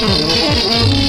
Música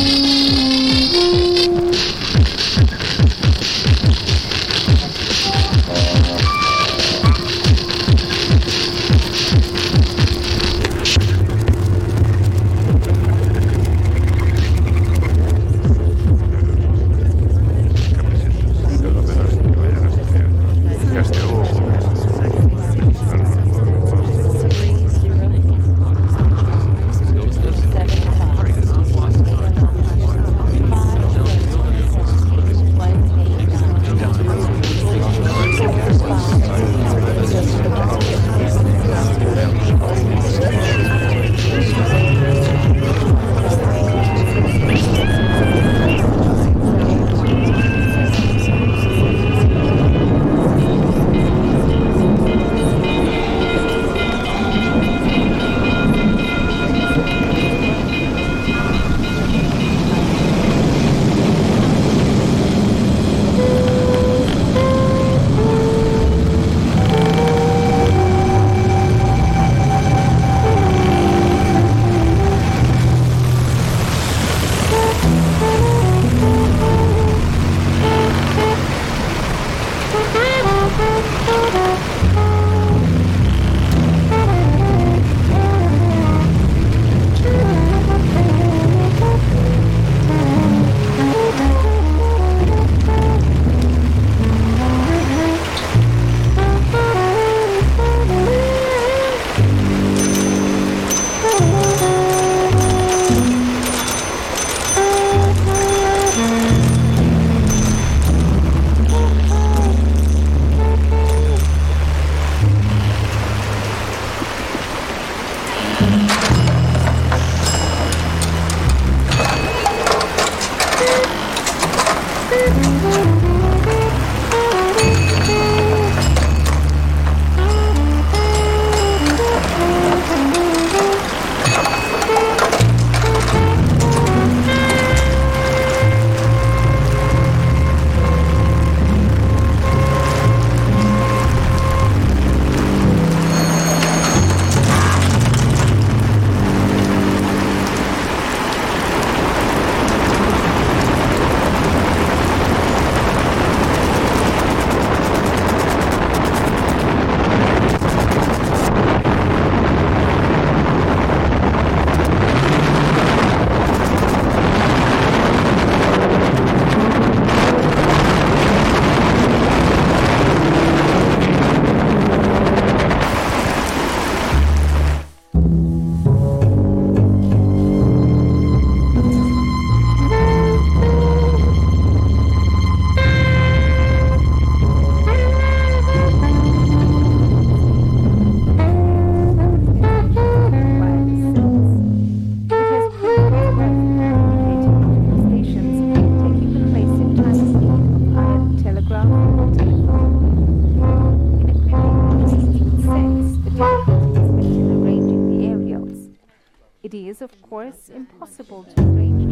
is, of course, impossible to arrange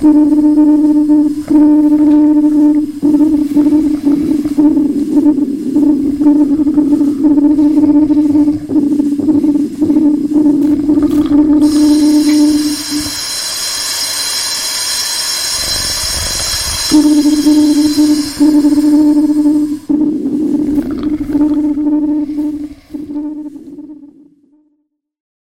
Thank you.